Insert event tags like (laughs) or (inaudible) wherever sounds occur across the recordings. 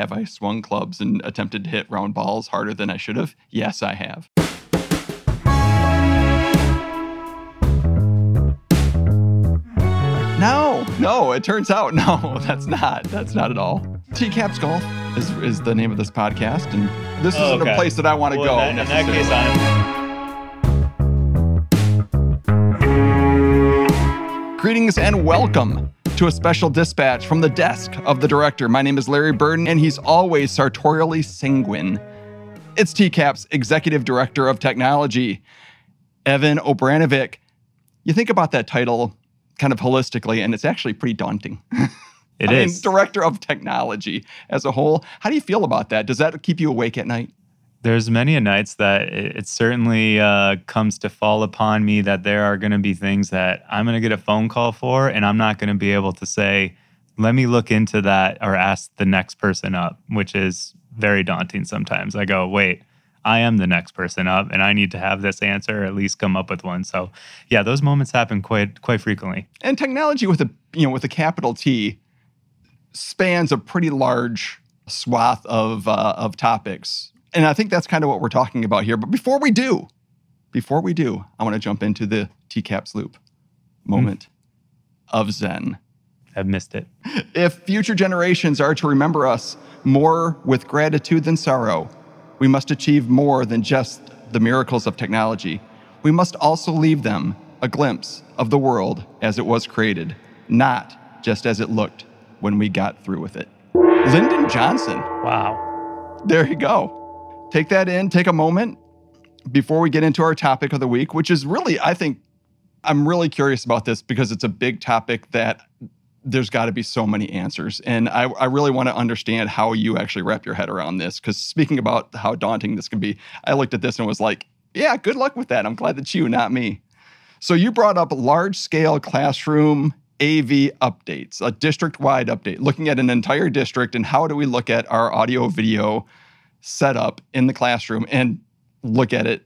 Have I swung clubs and attempted to hit round balls harder than I should have? Yes, I have. No, no, it turns out, (laughs) no, that's not. That's not at all. TCAPS Golf is, is the name of this podcast, and this Oh, isn't a place that I want to Well, go. in, that, in that case. I'm. Greetings and welcome to a special dispatch from the desk of the director. My name is Larry Burden, and he's always sartorially sanguine. It's TCAP's Executive Director of Technology, Evan O'Branovic. You think about that title kind of holistically, and it's actually pretty daunting. It (laughs) I is. mean, Director of Technology as a whole. How do you feel about that? Does that keep you awake at night? There's many a nights that it, it certainly uh, comes to fall upon me that there are going to be things that I'm going to get a phone call for, and I'm not going to be able to say, "Let me look into that," or ask the next person up, which is very daunting. Sometimes I go, "Wait." I am the next person up, and I need to have this answer, or at least come up with one. So, yeah, those moments happen quite quite frequently. And technology with a you know with a capital T spans a pretty large swath of uh, of topics, and I think that's kind of what we're talking about here. But before we do, before we do, I want to jump into the TCAPS loop moment of Zen. I've missed it. If future generations are to remember us more with gratitude than sorrow, we must achieve more than just the miracles of technology. We must also leave them a glimpse of the world as it was created, not just as it looked when we got through with it. Lyndon Johnson, Wow. there you go. Take that in, take a moment before we get into our topic of the week, which is really, I think, I'm really curious about this because it's a big topic that there's got to be so many answers. And I, I really want to understand how you actually wrap your head around this. Because speaking about how daunting this can be, I looked at this and was like, yeah, good luck with that. I'm glad that's you, not me. So you brought up large scale classroom AV updates, a district wide update, looking at an entire district and how do we look at our audio video setup in the classroom and look at it,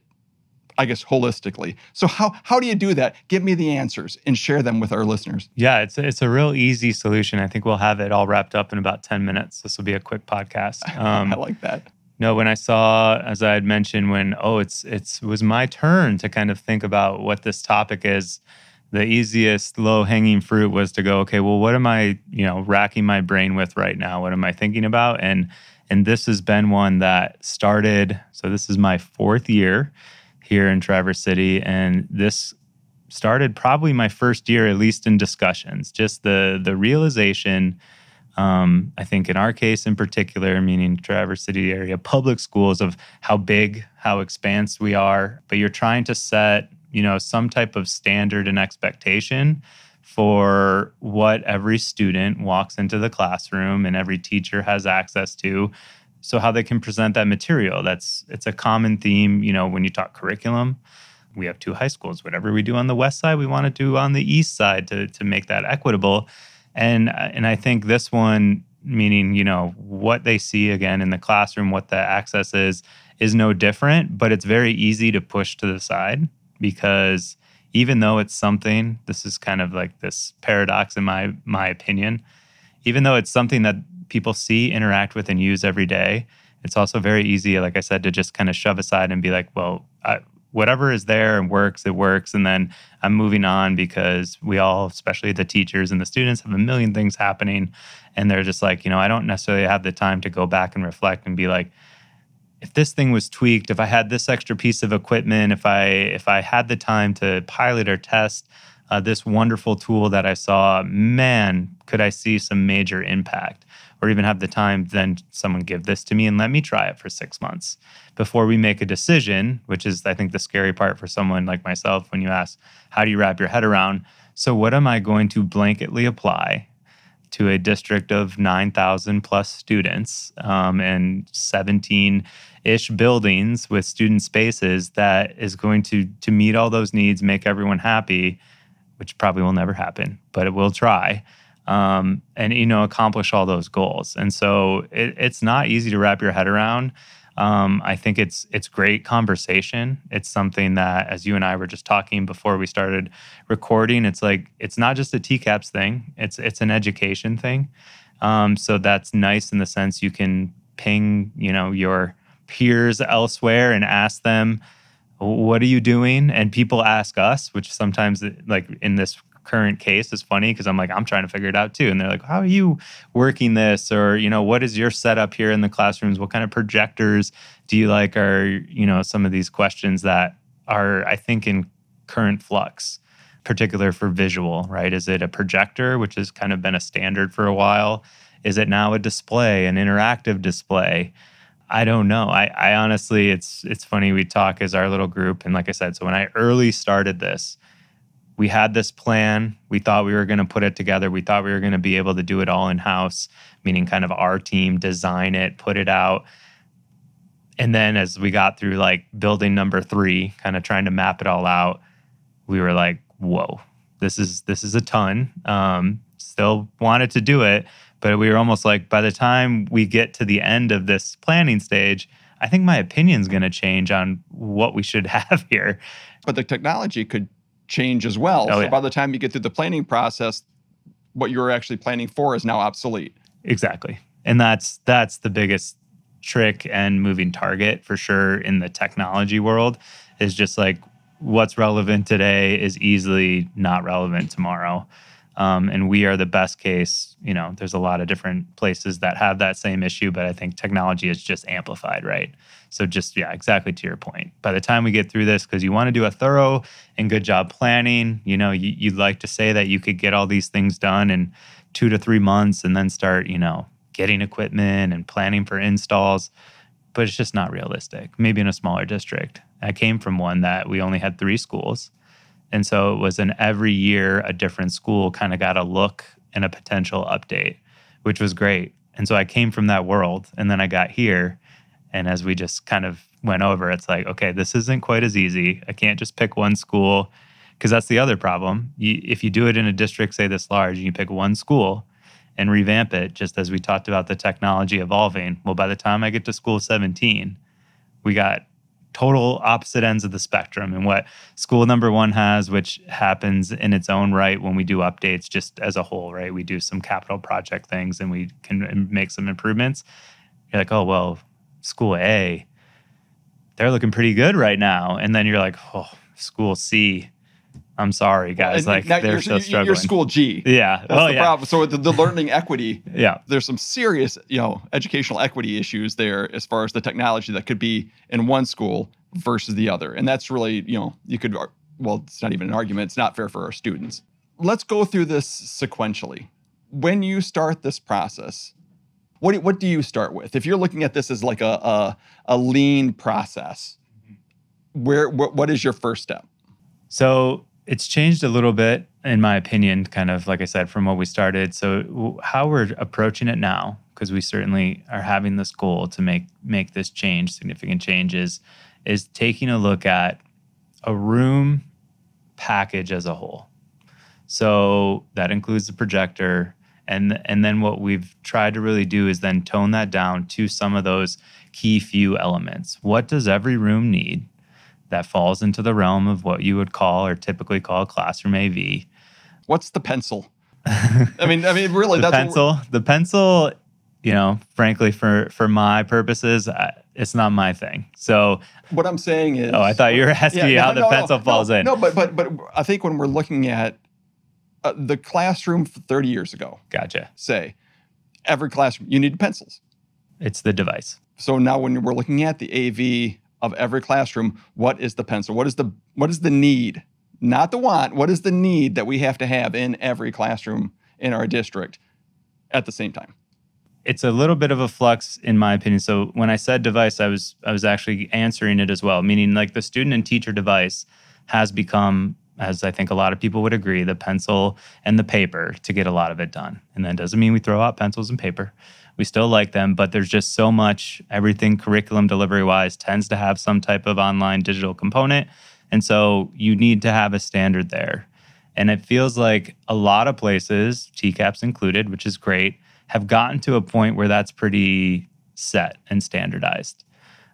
I guess, holistically. So how how do you do that? Give me the answers and share them with our listeners. Yeah, it's it's a real easy solution. I think we'll have it all wrapped up in about ten minutes. This will be a quick podcast. (laughs) Um, I like that. no, when I saw, as I had mentioned, when oh, it's it's it was my turn to kind of think about what this topic is. The easiest low hanging fruit was to go, okay, well, what am I, you know, racking my brain with right now? What am I thinking about? And and this has been one that started. So this is my fourth year here in Traverse City, and this started probably my first year, at least in discussions. Just the the realization. Um, I think in our case in particular, meaning Traverse City area public schools, of how big, how expansive we are, but you're trying to set, you know, some type of standard and expectation for what every student walks into the classroom and every teacher has access to. So how they can present that material that's it's a common theme you know when you talk curriculum. We have two high schools whatever we do on the west side we want to do on the east side to, to make that equitable. And and i think this one meaning you know what they see again in the classroom what the access is is no different but it's very easy to push to the side because even though it's something this is kind of like this paradox in my my opinion even though it's something that people see interact with and use every day it's also very easy like i said to just kind of shove aside and be like well I, whatever is there and works it works and then i'm moving on because we all especially the teachers and the students have a million things happening and they're just like you know i don't necessarily have the time to go back and reflect and be like if this thing was tweaked if i had this extra piece of equipment if i if i had the time to pilot or test uh, this wonderful tool that i saw man could i see some major impact or even have the time then someone give this to me and let me try it for six months before we make a decision which is i think the scary part for someone like myself when you ask how do you wrap your head around? So what am i going to blanketly apply to a district of 9,000 plus students um, and 17 ish buildings with student spaces that is going to to meet all those needs, make everyone happy, which probably will never happen, but it will try. Um, and you know accomplish all those goals and so it, it's not easy to wrap your head around um, I think it's it's great conversation. It's something that, as you and I were just talking before we started recording, it's like it's not just a TCAPS thing. It's it's an education thing. Um, so that's nice in the sense you can ping, you know, your peers elsewhere and ask them, "What are you doing?" And people ask us, which sometimes, like in this current case, is funny because I'm like, I'm trying to figure it out too, and they're like, "How are you working this?" Or you know, "What is your setup here in the classrooms? What kind of projectors do you like?" Are you know some of these questions that are, I think, in current flux particular for visual, right? Is it a projector, which has kind of been a standard for a while? Is it now a display, an interactive display? I don't know. I, I honestly, it's it's funny. We talk as our little group, and like I said, so when I early started this, we had this plan. We thought we were going to put it together. We thought we were going to be able to do it all in house, meaning kind of our team design it, put it out. And then as we got through like building number three, kind of trying to map it all out, we were like, whoa, this is this is a ton. Um, still wanted to do it, but we were almost like by the time we get to the end of this planning stage, I think my opinion's going to change on what we should (laughs) have here. But the technology could change as well. Oh, so yeah. by the time you get through the planning process, what you were actually planning for is now obsolete. Exactly. And that's that's the biggest trick and moving target for sure in the technology world is just like what's relevant today is easily not relevant tomorrow. Um, and we are the best case. You know, there's a lot of different places that have that same issue, but I think technology is just amplified, right? So, just yeah, exactly to your point. By the time we get through this, because you want to do a thorough and good job planning, you know, you, you'd like to say that you could get all these things done in two to three months and then start, you know, getting equipment and planning for installs but it's just not realistic. Maybe in a smaller district. I came from one that we only had three schools. And so it was an every year a different school kind of got a look and a potential update, which was great. And so I came from that world and then I got here. And as we just kind of went over, it's like, okay, this isn't quite as easy. I can't just pick one school because that's the other problem. You, if you do it in a district, say this large, and you pick one school, and revamp it, just as we talked about the technology evolving. Well, by the time I get to school 17, we got total opposite ends of the spectrum and what school number one has, which happens in its own right when we do updates just as a whole, right? We do some capital project things and we can make some improvements. You're like, oh, well, school A, they're looking pretty good right now. And then you're like, oh, school C, I'm sorry, guys. And like now they're still you're struggling. school G. yeah. That's oh, the yeah. problem. So the, the learning equity, (laughs) Yeah. there's some serious, you know, educational equity issues there as far as the technology that could be in one school versus the other. And that's really, you know, you could, well, it's not even an argument. It's not fair for our students. Let's go through this sequentially. When you start this process, what do, what do you start with? If you're looking at this as like a, a, a lean process, mm-hmm. where what, what is your first step? So it's changed a little bit, in my opinion, kind of like I said, from what we started. So how we're approaching it now, because we certainly are having this goal to make make this change, significant changes, is taking a look at a room package as a whole. So that includes the projector. And, and then what we've tried to really do is then tone that down to some of those key few elements. What does every room need? That falls into the realm of what you would call or typically call classroom AV. What's the pencil? I mean, I mean, (laughs) really, the that's what pencil, the pencil, you know, frankly, for for my purposes, I, it's not my thing. So, what I'm saying is. oh, I thought you were asking no, how the no, pencil no, falls in. No, but but but I think when we're looking at uh, the classroom 30 years ago, Gotcha. say every classroom you need pencils. It's the device. So now when we're looking at the AV of every classroom, what is the pencil? What is the what is the need? Not the want. What is the need that we have to have in every classroom in our district at the same time? It's a little bit of a flux in my opinion. So when I said device, I was I was actually answering it as well, meaning like the student and teacher device has become as I think a lot of people would agree, the pencil and the paper to get a lot of it done. And that doesn't mean we throw out pencils and paper. We still like them, but there's just so much, everything curriculum delivery wise tends to have some type of online digital component. And so you need to have a standard there. And it feels like a lot of places, TCAPs included, which is great, have gotten to a point where that's pretty set and standardized.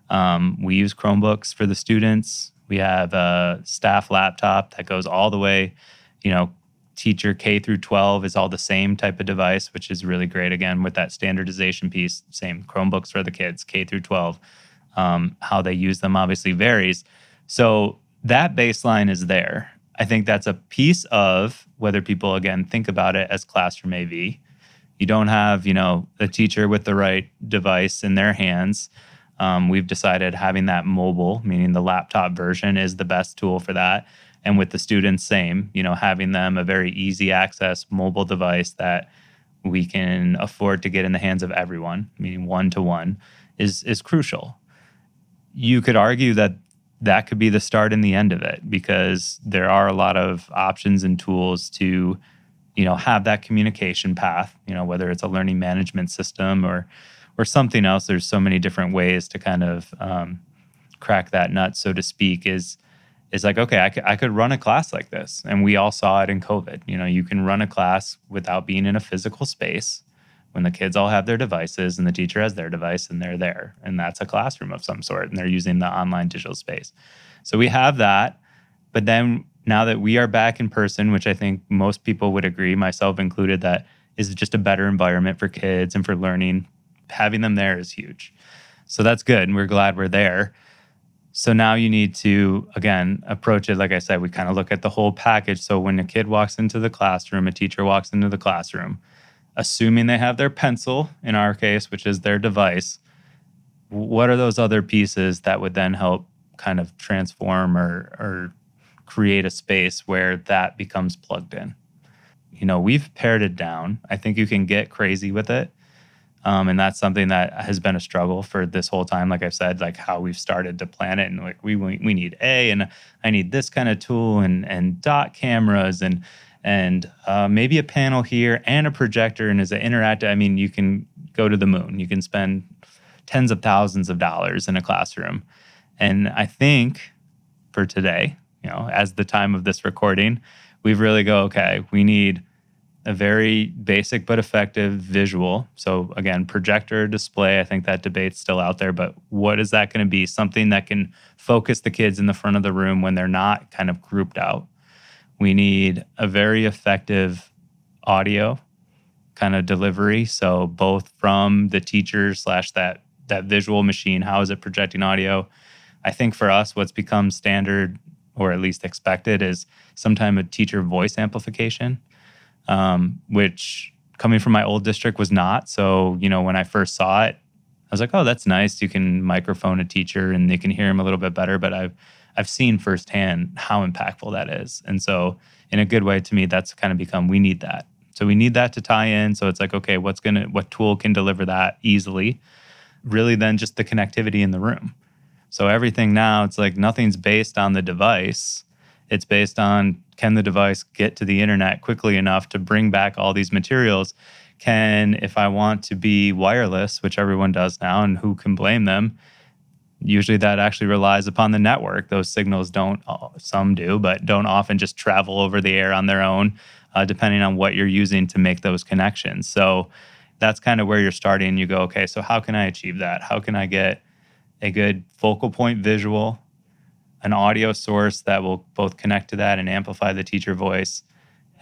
Um, we use Chromebooks for the students. We have a staff laptop that goes all the way, you know, teacher K through 12 is all the same type of device, which is really great. Again, with that standardization piece, same Chromebooks for the kids, K through 12. Um, how they use them obviously varies. So that baseline is there. I think that's a piece of whether people again think about it as classroom AV. You don't have, you know, a teacher with the right device in their hands. Um, we've decided having that mobile, meaning the laptop version, is the best tool for that. And with the students, same, you know, having them a very easy access mobile device that we can afford to get in the hands of everyone, meaning one to one, is is crucial. You could argue that that could be the start and the end of it because there are a lot of options and tools to you know have that communication path you know whether it's a learning management system or or something else there's so many different ways to kind of um, crack that nut so to speak is is like okay I could, I could run a class like this. And we all saw it in covid. You know you can run a class without being in a physical space when the kids all have their devices and the teacher has their device and they're there. And that's a classroom of some sort and they're using the online digital space. So we have that. But then now that we are back in person which i think most people would agree myself included that is just a better environment for kids and for learning having them there is huge. So that's good and we're glad we're there so now you need to again approach it like i said we kind of look at the whole package so when a kid walks into the classroom a teacher walks into the classroom assuming they have their pencil in our case, which is their device, what are those other pieces that would then help kind of transform or, or create a space where that becomes plugged in? You know, we've pared it down. I think you can get crazy with it. Um, and that's something that has been a struggle for this whole time. Like I've said, like how we've started to plan it, and like we we need a, and I need this kind of tool, and and dot cameras, and and uh, maybe a panel here and a projector. And as an interactive i mean you can go to the moon. You can spend tens of thousands of dollars in a classroom. And i think for today you know as the time of this recording we've really go okay we need a very basic but effective visual so again projector display i think that debate's still out there but what is that going to be something that can focus the kids in the front of the room when they're not kind of grouped out we need a very effective audio kind of delivery. So both from the teacher slash that that visual machine, how is it projecting audio? I think for us, what's become standard or at least expected is sometime a teacher voice amplification, um, which coming from my old district was not. So, you know, when I first saw it, I was like, oh, that's nice. You can microphone a teacher and they can hear him a little bit better. But I've I've seen firsthand how impactful that is. And so, in a good way, to me, that's kind of become we need that. So we need that to tie in. So it's like, okay, what's gonna what tool can deliver that easily? Really, then just the connectivity in the room. So everything now, it's like nothing's based on the device. It's based on can the device get to the internet quickly enough to bring back all these materials? Can, if I want to be wireless, which everyone does now, and who can blame them, usually that actually relies upon the network. Those signals don't, uh, some do, but don't often just travel over the air on their own, uh, depending on what you're using to make those connections. So that's kind of where you're starting. You go, okay, so how can I achieve that? How can I get a good focal point visual, an audio source that will both connect to that and amplify the teacher voice?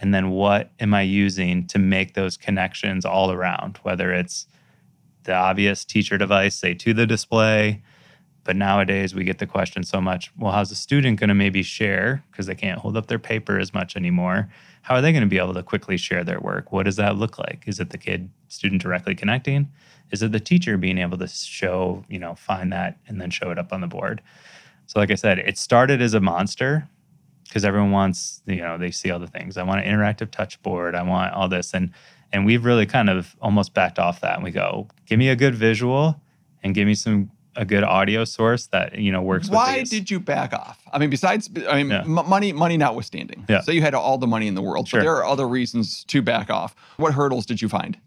And then what am I using to make those connections all around, whether it's the obvious teacher device, say to the display, but nowadays we get the question so much well, how's the student going to maybe share because they can't hold up their paper as much anymore? How are they going to be able to quickly share their work? What does that look like? Is it the kid student directly connecting? Is it the teacher being able to show, you know, find that and then show it up on the board? So, like I said, it started as a monster because everyone wants, you know, they see all the things. I want an interactive touch board. I want all this. And and we've really kind of almost backed off that and we go, give me a good visual and give me some a good audio source that you know works. Why did you back off? I mean, besides, I mean, yeah. m- money, money notwithstanding. Yeah. So you had all the money in the world, sure. but there are other reasons to back off. What hurdles did you find?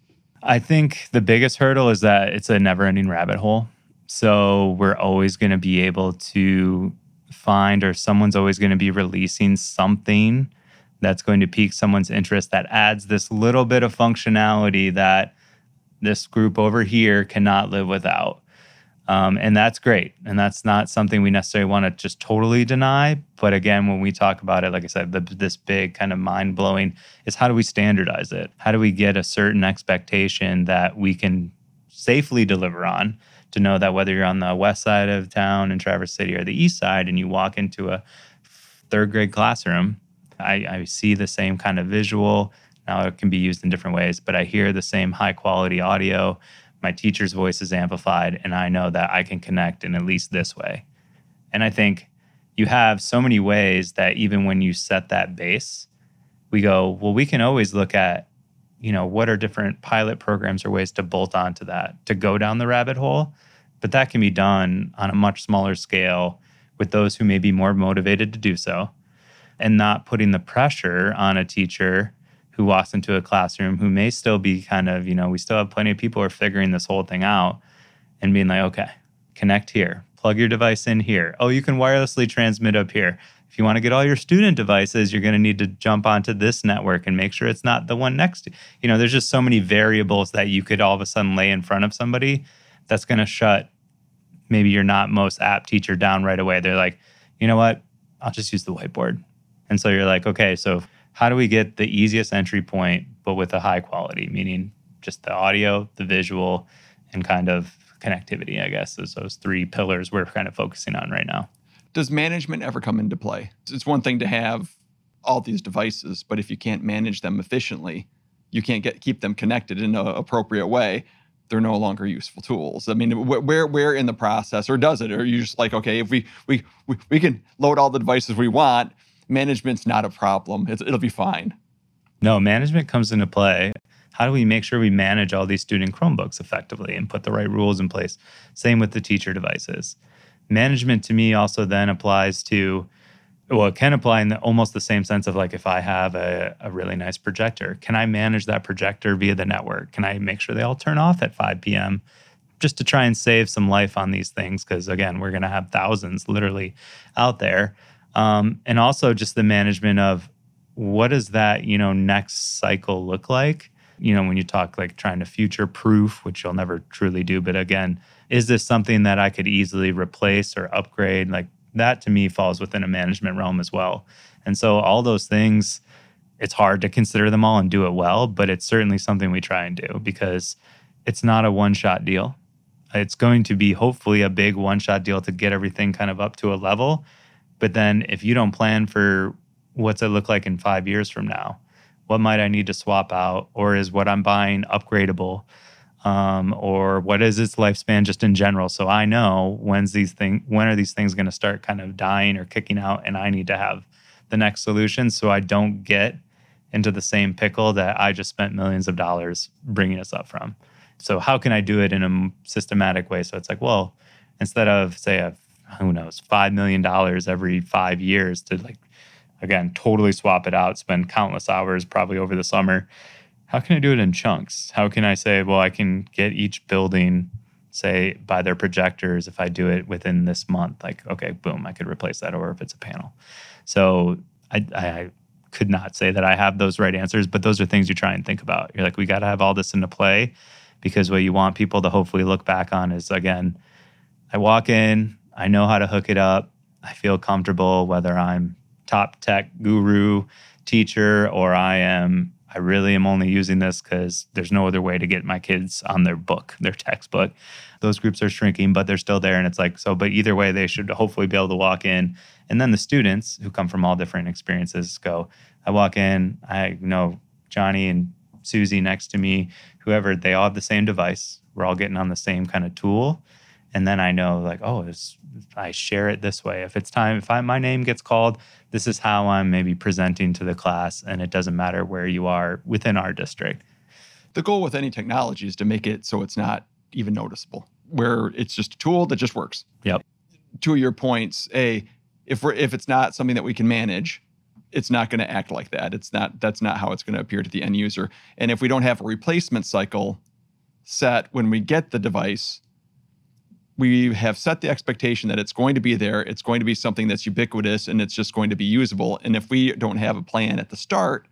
I think the biggest hurdle is that it's a never-ending rabbit hole. So we're always going to be able to find, or someone's always going to be releasing something that's going to pique someone's interest that adds this little bit of functionality that this group over here cannot live without Um, and that's great. And that's not something we necessarily want to just totally deny. But again, when we talk about it, like I said, the, this big kind of mind blowing is how do we standardize it? How do we get a certain expectation that we can safely deliver on to know that whether you're on the west side of town in Traverse City or the east side and you walk into a third grade classroom, I, I see the same kind of visual. Now it can be used in different ways, but I hear the same high quality audio. My teacher's voice is amplified, and I know that I can connect in at least this way. And I think you have so many ways that even when you set that base, we go, well, we can always look at you know, what are different pilot programs or ways to bolt onto that to go down the rabbit hole? But that can be done on a much smaller scale with those who may be more motivated to do so and not putting the pressure on a teacher who walks into a classroom who may still be kind of, you know, we still have plenty of people who are figuring this whole thing out and being like, okay, connect here, plug your device in here. Oh, you can wirelessly transmit up here. If you want to get all your student devices, you're going to need to jump onto this network and make sure it's not the one next to. You know, there's just so many variables that you could all of a sudden lay in front of somebody that's going to shut maybe your not most apt teacher down right away. They're like, you know what? I'll just use the whiteboard. And so you're like, okay, so how do we get the easiest entry point, but with a high quality, meaning just the audio, the visual, and kind of connectivity, I guess, is those three pillars we're kind of focusing on right now does management ever come into play? It's one thing to have all these devices, but if you can't manage them efficiently, you can't get keep them connected in an appropriate way. They're no longer useful tools. I mean, where where in the process, or does it? Or you just like, okay, if we we we, we can load all the devices we want, management's not a problem. It's, it'll be fine. No, management comes into play. How do we make sure we manage all these student Chromebooks effectively and put the right rules in place? Same with the teacher devices management to me also then applies to well it can apply in the, almost the same sense of like if i have a, a really nice projector can i manage that projector via the network? Can i make sure they all turn off at 5 p.m just to try and save some life on these things? Because again we're going to have thousands literally out there. Um, and also just the management of what does that you know next cycle look like? You know when you talk like trying to future proof which you'll never truly do but again is this something that I could easily replace or upgrade? Like that to me falls within a management realm as well. And so all those things, it's hard to consider them all and do it well, but it's certainly something we try and do because it's not a one shot deal. It's going to be hopefully a big one shot deal to get everything kind of up to a level. But then if you don't plan for what's it look like in five years from now, what might I need to swap out? Or is what I'm buying upgradable? Um, or what is its lifespan just in general. So i know when's these things when are these things going to start kind of dying or kicking out and i need to have the next solution. So i don't get into the same pickle that i just spent millions of dollars bringing us up from. So how can i do it in a systematic way? So it's like well instead of say a who knows five million dollars every five years to like again totally swap it out spend countless hours probably over the summer how can I do it in chunks? How can I say, well, I can get each building, say, by their projectors if I do it within this month? Like, okay, boom, I could replace that, or if it's a panel. So I, I could not say that I have those right answers, but those are things you try and think about. You're like, we got to have all this into play because what you want people to hopefully look back on is again, I walk in, I know how to hook it up, I feel comfortable whether I'm top tech guru teacher or I am I really am only using this because there's no other way to get my kids on their book, their textbook. Those groups are shrinking, but they're still there. And it's like, so, but either way, they should hopefully be able to walk in. And then the students who come from all different experiences go, I walk in, I know Johnny and Susie next to me, whoever, they all have the same device. We're all getting on the same kind of tool. And then I know, like, oh, I share it this way. If it's time, if I, my name gets called, this is how I'm maybe presenting to the class, and it doesn't matter where you are within our district. The goal with any technology is to make it so it's not even noticeable, where it's just a tool that just works. Yep. To your points, a if we're if it's not something that we can manage, it's not going to act like that. It's not that's not how it's going to appear to the end user. And if we don't have a replacement cycle set when we get the device, we have set the expectation that it's going to be there, it's going to be something that's ubiquitous, and it's just going to be usable. And if we don't have a plan at the start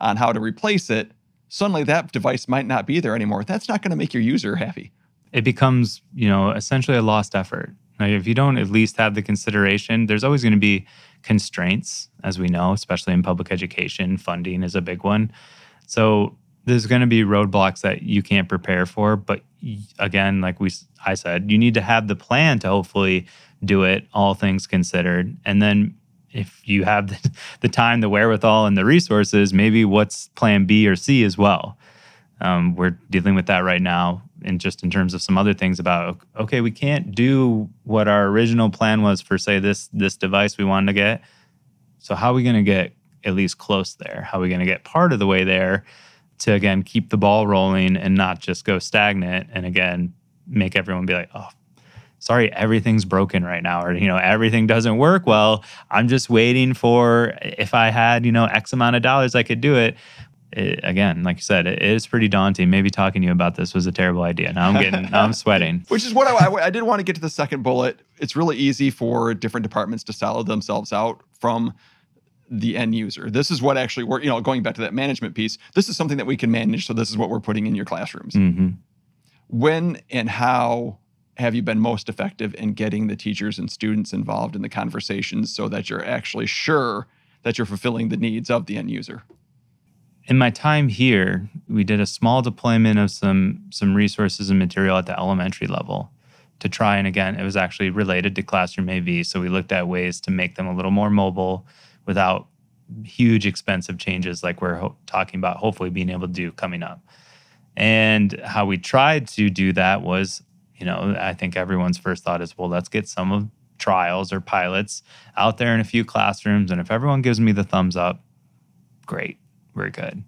on how to replace it, suddenly that device might not be there anymore. That's not going to make your user happy. it becomes, you know, essentially a lost effort. If you don't at least have the consideration, there's always going to be constraints, as we know, especially in public education. Funding is a big one. So there's going to be roadblocks that you can't prepare for. But again, like we, I said, you need to have the plan to hopefully do it, all things considered. And then if you have (laughs) the, time, the wherewithal, and the resources, maybe what's plan B or C as well. Um, we're dealing with that right now and just in terms of some other things about okay we can't do what our original plan was for say this this device we wanted to get so how are we going to get at least close there how are we going to get part of the way there to again keep the ball rolling and not just go stagnant and again make everyone be like oh sorry everything's broken right now or you know everything doesn't work well i'm just waiting for if i had you know x amount of dollars i could do it it, again, like you said, it is pretty daunting. Maybe talking to you about this was a terrible idea. Now I'm getting, now I'm sweating. (laughs) Which is what I, I, did want to get to the second bullet. It's really easy for different departments to silo themselves out from the end user. This is what actually we're, you know, going back to that management piece. This is something that we can manage. So this is what we're putting in your classrooms. Mm-hmm. When and how have you been most effective in getting the teachers and students involved in the conversations so that you're actually sure that you're fulfilling the needs of the end user? in my time here, we did a small deployment of some some resources and material at the elementary level to try and again, it was actually related to Classroom AV. So we looked at ways to make them a little more mobile without huge expensive changes like we're ho- talking about hopefully being able to do coming up. And how we tried to do that was, you know, I think everyone's first thought is, well, let's get some of trials or pilots out there in a few classrooms and if everyone gives me the thumbs up, great we're good.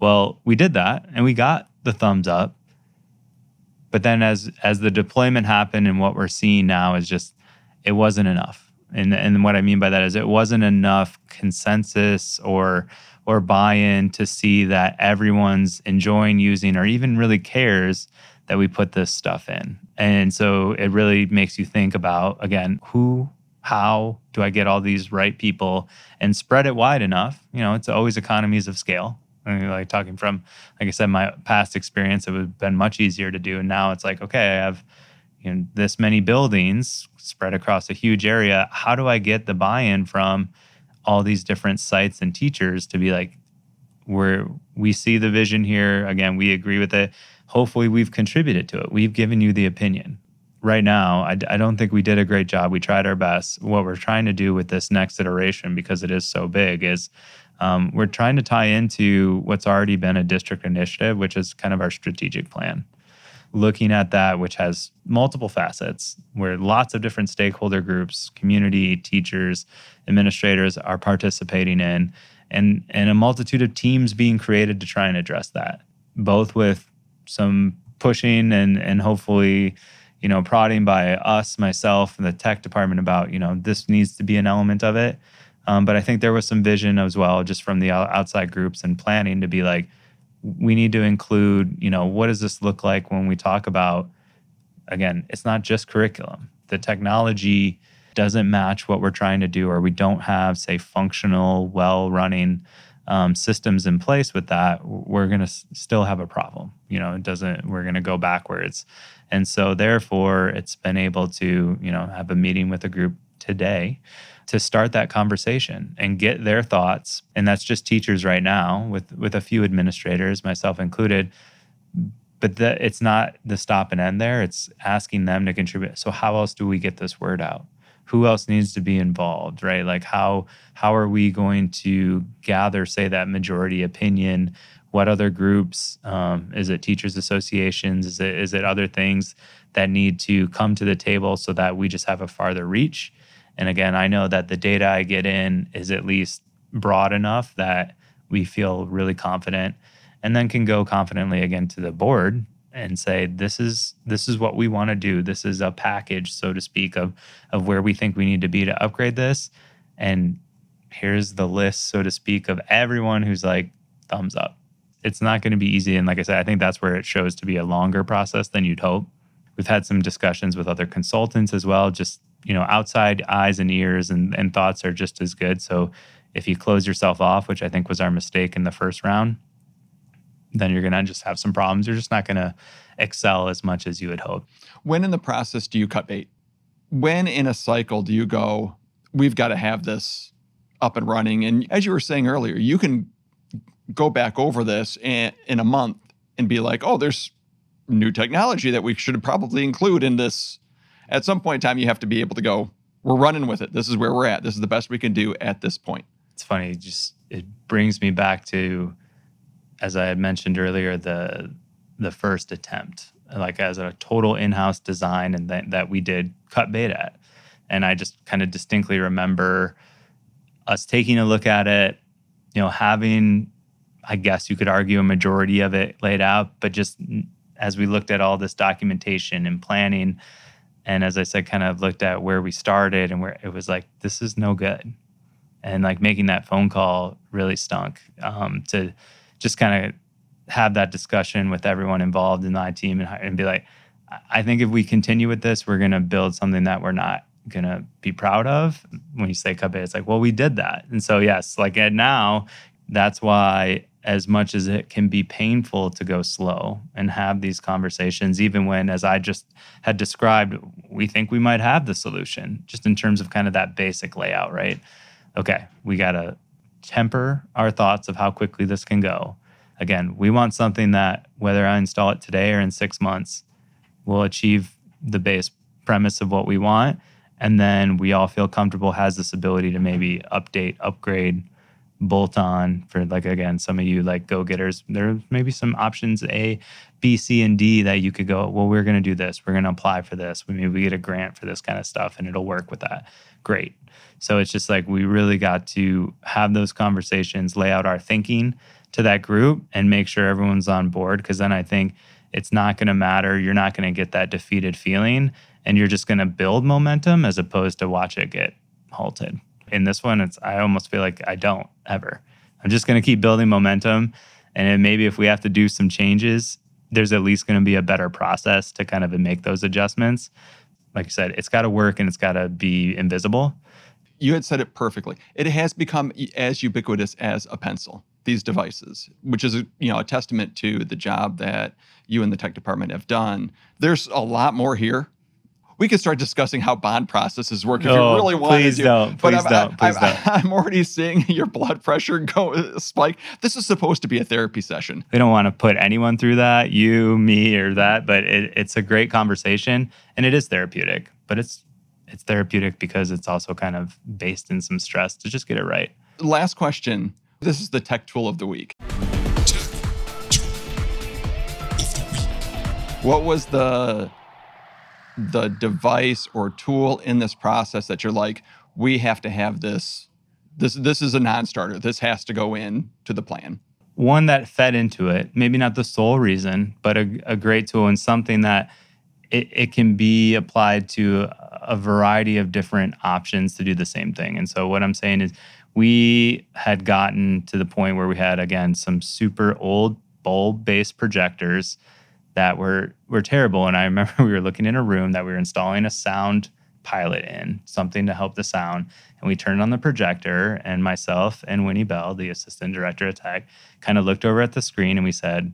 Well, we did that and we got the thumbs up. But then as as the deployment happened and what we're seeing now is just it wasn't enough. And and what I mean by that is it wasn't enough consensus or or buy-in to see that everyone's enjoying using or even really cares that we put this stuff in. And so it really makes you think about again, who how do I get all these right people and spread it wide enough? You know, it's always economies of scale. I mean, like talking from, like I said, my past experience, it would have been much easier to do. And now it's like, okay, I have you know this many buildings spread across a huge area. How do I get the buy-in from all these different sites and teachers to be like, where we see the vision here again, we agree with it. Hopefully, we've contributed to it. We've given you the opinion right now, I, I, don't think we did a great job. We tried our best. What we're trying to do with this next iteration, because it is so big, is um, we're trying to tie into what's already been a district initiative, which is kind of our strategic plan. Looking at that, which has multiple facets, where lots of different stakeholder groups, community, teachers, administrators are participating in, and, and a multitude of teams being created to try and address that, both with some pushing and, and hopefully you know, prodding by us, myself, and the tech department about, you know, this needs to be an element of it. Um, but I think there was some vision as well, just from the outside groups and planning to be like, we need to include, you know, what does this look like when we talk about, again, it's not just curriculum. The technology doesn't match what we're trying to do, or we don't have, say, functional, well running um, systems in place with that, we're going to s- still have a problem. You know, it doesn't, we're going to go backwards. And so, therefore, it's been able to, you know, have a meeting with a group today to start that conversation and get their thoughts. And that's just teachers right now, with with a few administrators, myself included. But the, it's not the stop and end there. It's asking them to contribute. So, how else do we get this word out? Who else needs to be involved, right? Like how how are we going to gather, say, that majority opinion what other groups um, is it teachers associations is it is it other things that need to come to the table so that we just have a farther reach and again i know that the data i get in is at least broad enough that we feel really confident and then can go confidently again to the board and say this is this is what we want to do this is a package so to speak of of where we think we need to be to upgrade this and here's the list so to speak of everyone who's like thumbs up it's not going to be easy. And like I said, I think that's where it shows to be a longer process than you'd hope. We've had some discussions with other consultants as well. Just, you know, outside eyes and ears and, and thoughts are just as good. So if you close yourself off, which I think was our mistake in the first round, then you're going to just have some problems. You're just not going to excel as much as you would hope. When in the process do you cut bait? When in a cycle do you go, we've got to have this up and running? And as you were saying earlier, you can go back over this in, in a month and be like, oh, there's new technology that we should probably include in this. At some point in time, you have to be able to go, we're running with it. This is where we're at. This is the best we can do at this point. It's funny, just it brings me back to as I had mentioned earlier, the the first attempt, like as a total in-house design, and that that we did cut bait at, and I just kind of distinctly remember us taking a look at it, you know, having, I guess you could argue, a majority of it laid out, but just as we looked at all this documentation and planning, and as I said, kind of looked at where we started and where it was like, this is no good, and like making that phone call really stunk. Um, to just kind of have that discussion with everyone involved in my team and, and be like, I think if we continue with this, we're going to build something that we're not going to be proud of. When you say Cubby, it's like, well, we did that. And so, yes, like and now, that's why, as much as it can be painful to go slow and have these conversations, even when, as I just had described, we think we might have the solution, just in terms of kind of that basic layout, right? Okay, we got to temper our thoughts of how quickly this can go. Again, we want something that, whether I install it today or in six months, will achieve the base premise of what we want. And then we all feel comfortable has this ability to maybe update, upgrade, bolt on for like again some of you like go getters there may be some options a b c and d that you could go well we're going to do this we're going to apply for this We maybe we get a grant for this kind of stuff and it'll work with that great so it's just like we really got to have those conversations, lay out our thinking to that group and make sure everyone's on board. Cause then I think it's not going to matter. You're not going to get that defeated feeling and you're just going to build momentum as opposed to watch it get halted. In this one, it's, I almost feel like I don't ever. I'm just going to keep building momentum. And maybe if we have to do some changes, there's at least going to be a better process to kind of make those adjustments. Like you said, it's got to work and it's got to be invisible you had said it perfectly. It has become as ubiquitous as a pencil. These devices, which is you know a testament to the job that you and the tech department have done. There's a lot more here. We could start discussing how bond processes work if you really want please to. Don't, but please I'm, don't. Please I'm, don't. I'm already seeing (laughs) your blood pressure go spike. This is supposed to be a therapy session. We don't want to put anyone through that, you, me, or that. But it, it's a great conversation, and it is therapeutic. But it's it's therapeutic because it's also kind of based in some stress to just get it right. Last question. This is the tech tool of the week. What was the the device or tool in this process that you're like, we have to have this this this is a non-starter. This has to go in to the plan. One that fed into it, maybe not the sole reason, but a, a great tool and something that it, it can be applied to a variety of different options to do the same thing. And so what I'm saying is we had gotten to the point where we had again some super old bulb based projectors that were were terrible and I remember (laughs) we were looking in a room that we were installing a sound pilot in, something to help the sound. And we turned on the projector, and myself and Winnie Bell, the assistant director of tech, kind of looked over at the screen and we said,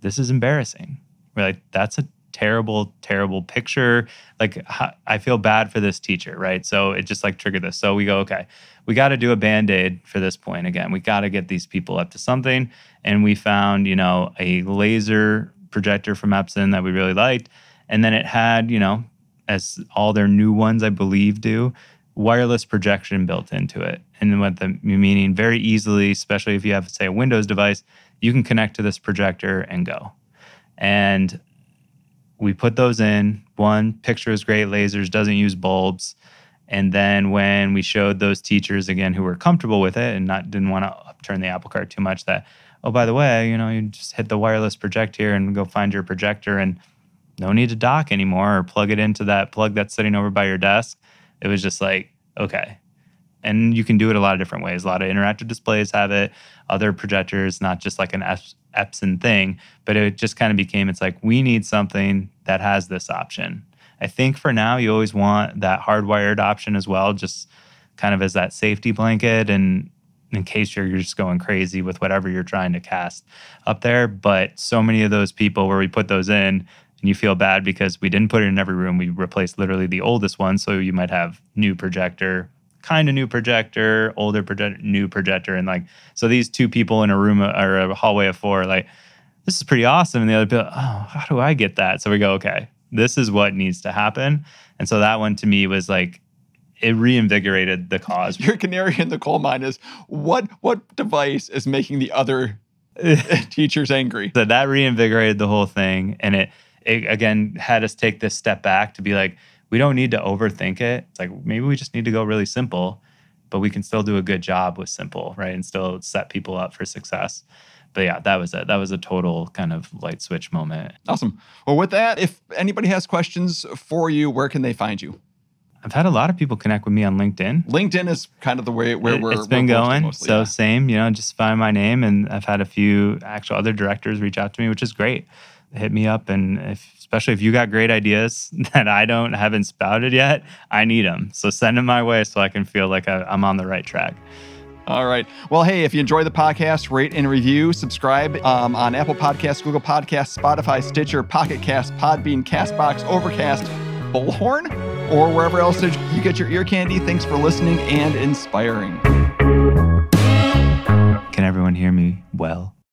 This is embarrassing. We're like, That's a terrible, terrible picture. Like I feel bad for this teacher, right? So it just like triggered this. So we go, okay, we got to do a band aid for this point again. We got to get these people up to something. And we found, you know, a laser projector from Epson that we really liked. And then it had, you know, as all their new ones, I believe, do, wireless projection built into it. And what the meaning very easily, especially if you have, say, a Windows device, you can connect to this projector and go. And we put those in. One, picture is great, lasers, doesn't use bulbs. And then when we showed those teachers again who were comfortable with it and not didn't want to upturn the apple cart too much, that oh by the way, you know, you just hit the wireless project here and go find your projector and no need to dock anymore or plug it into that plug that's sitting over by your desk. It was just like okay, and you can do it a lot of different ways. A lot of interactive displays have it. Other projectors, not just like an Epson thing, but it just kind of became it's like we need something that has this option. I think for now you always want that hardwired option as well, just kind of as that safety blanket. And in case you're just going crazy with whatever you're trying to cast up there. But so many of those people where we put those in, and you feel bad because we didn't put it in every room. We replaced literally the oldest one. So you might have new projector, kind of new projector, older projector, new projector. And like, so these two people in a room uh, or a hallway of four, like, this is pretty awesome. And the other people, oh, how do I get that? So we go, okay, this is what needs to happen. And so that one to me was like, it reinvigorated the cause. Your canary in the coal mine is what what device is making the other (laughs) teachers angry? So that reinvigorated the whole thing. And it, it again had us take this step back to be like, we don't need to overthink it. It's like maybe we just need to go really simple, but we can still do a good job with simple, right? And still set people up for success. But yeah, that was it. That was a total kind of light switch moment. Awesome. Well, with that, if anybody has questions for you, where can they find you? I've had a lot of people connect with me on LinkedIn. LinkedIn is kind of the way where we're. It's been we're going. mostly, so yeah. same, you know, just find my name, and I've had a few actual other directors reach out to me, which is great. Hit me up, and if, especially if you got great ideas (laughs) that I don't haven't spouted yet, I need them. So send them my way so I can feel like I, I'm on the right track. All right. Well, hey, if you enjoy the podcast, rate and review, subscribe um, on Apple Podcasts, Google Podcasts, Spotify, Stitcher, Pocket Cast, Podbean, Castbox, Overcast, Bullhorn or wherever else you get your ear candy. Thanks for listening and inspiring. Can everyone hear me well?